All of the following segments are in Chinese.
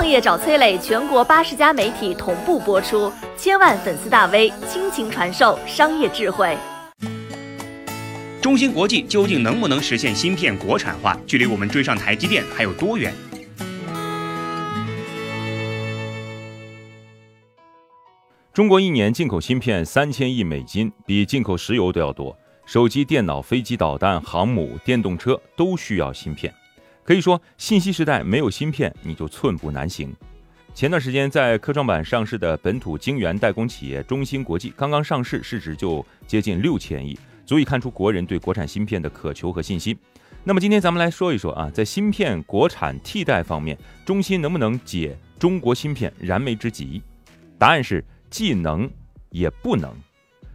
创业找崔磊，全国八十家媒体同步播出，千万粉丝大 V 倾情传授商业智慧。中芯国际究竟能不能实现芯片国产化？距离我们追上台积电还有多远？中国一年进口芯片三千亿美金，比进口石油都要多。手机、电脑、飞机、导弹、航母、电动车都需要芯片。可以说，信息时代没有芯片，你就寸步难行。前段时间在科创板上市的本土晶圆代工企业中芯国际刚刚上市，市值就接近六千亿，足以看出国人对国产芯片的渴求和信心。那么今天咱们来说一说啊，在芯片国产替代方面，中芯能不能解中国芯片燃眉之急？答案是。既能也不能，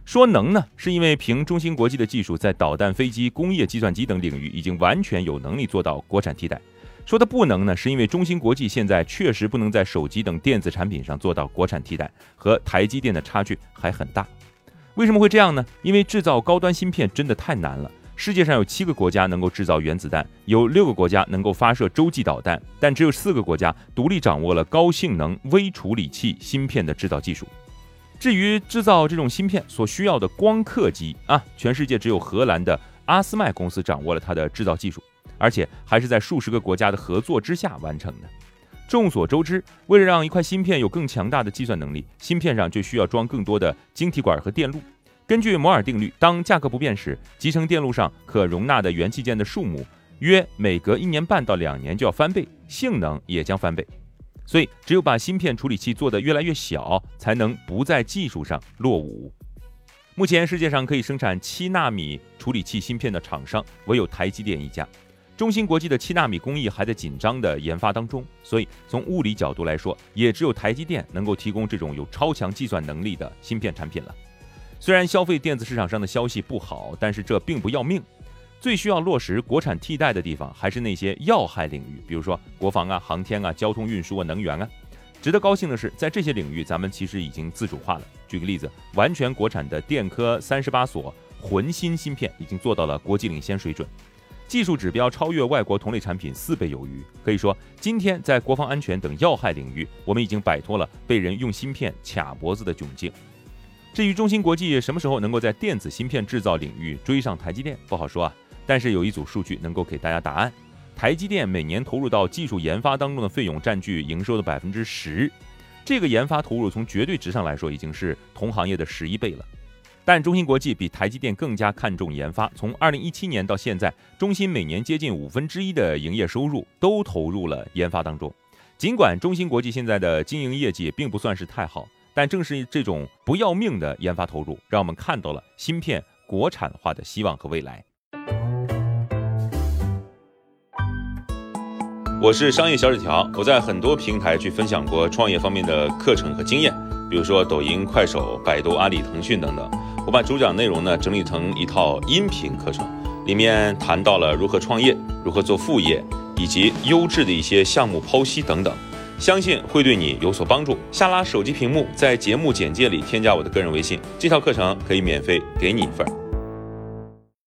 说能呢，是因为凭中芯国际的技术，在导弹、飞机、工业计算机等领域已经完全有能力做到国产替代。说它不能呢，是因为中芯国际现在确实不能在手机等电子产品上做到国产替代，和台积电的差距还很大。为什么会这样呢？因为制造高端芯片真的太难了。世界上有七个国家能够制造原子弹，有六个国家能够发射洲际导弹，但只有四个国家独立掌握了高性能微处理器芯片的制造技术。至于制造这种芯片所需要的光刻机啊，全世界只有荷兰的阿斯麦公司掌握了它的制造技术，而且还是在数十个国家的合作之下完成的。众所周知，为了让一块芯片有更强大的计算能力，芯片上就需要装更多的晶体管和电路。根据摩尔定律，当价格不变时，集成电路上可容纳的元器件的数目约每隔一年半到两年就要翻倍，性能也将翻倍。所以，只有把芯片处理器做得越来越小，才能不在技术上落伍。目前世界上可以生产七纳米处理器芯片的厂商，唯有台积电一家。中芯国际的七纳米工艺还在紧张的研发当中，所以从物理角度来说，也只有台积电能够提供这种有超强计算能力的芯片产品了。虽然消费电子市场上的消息不好，但是这并不要命。最需要落实国产替代的地方，还是那些要害领域，比如说国防啊、航天啊、交通运输啊、能源啊。值得高兴的是，在这些领域，咱们其实已经自主化了。举个例子，完全国产的电科三十八所魂芯芯片已经做到了国际领先水准，技术指标超越外国同类产品四倍有余。可以说，今天在国防安全等要害领域，我们已经摆脱了被人用芯片卡脖子的窘境。至于中芯国际什么时候能够在电子芯片制造领域追上台积电，不好说啊。但是有一组数据能够给大家答案：台积电每年投入到技术研发当中的费用占据营收的百分之十，这个研发投入从绝对值上来说已经是同行业的十一倍了。但中芯国际比台积电更加看重研发，从二零一七年到现在，中芯每年接近五分之一的营业收入都投入了研发当中。尽管中芯国际现在的经营业绩并不算是太好，但正是这种不要命的研发投入，让我们看到了芯片国产化的希望和未来。我是商业小纸条，我在很多平台去分享过创业方面的课程和经验，比如说抖音、快手、百度、阿里、腾讯等等。我把主讲内容呢整理成一套音频课程，里面谈到了如何创业、如何做副业，以及优质的一些项目剖析等等，相信会对你有所帮助。下拉手机屏幕，在节目简介里添加我的个人微信，这套课程可以免费给你一份。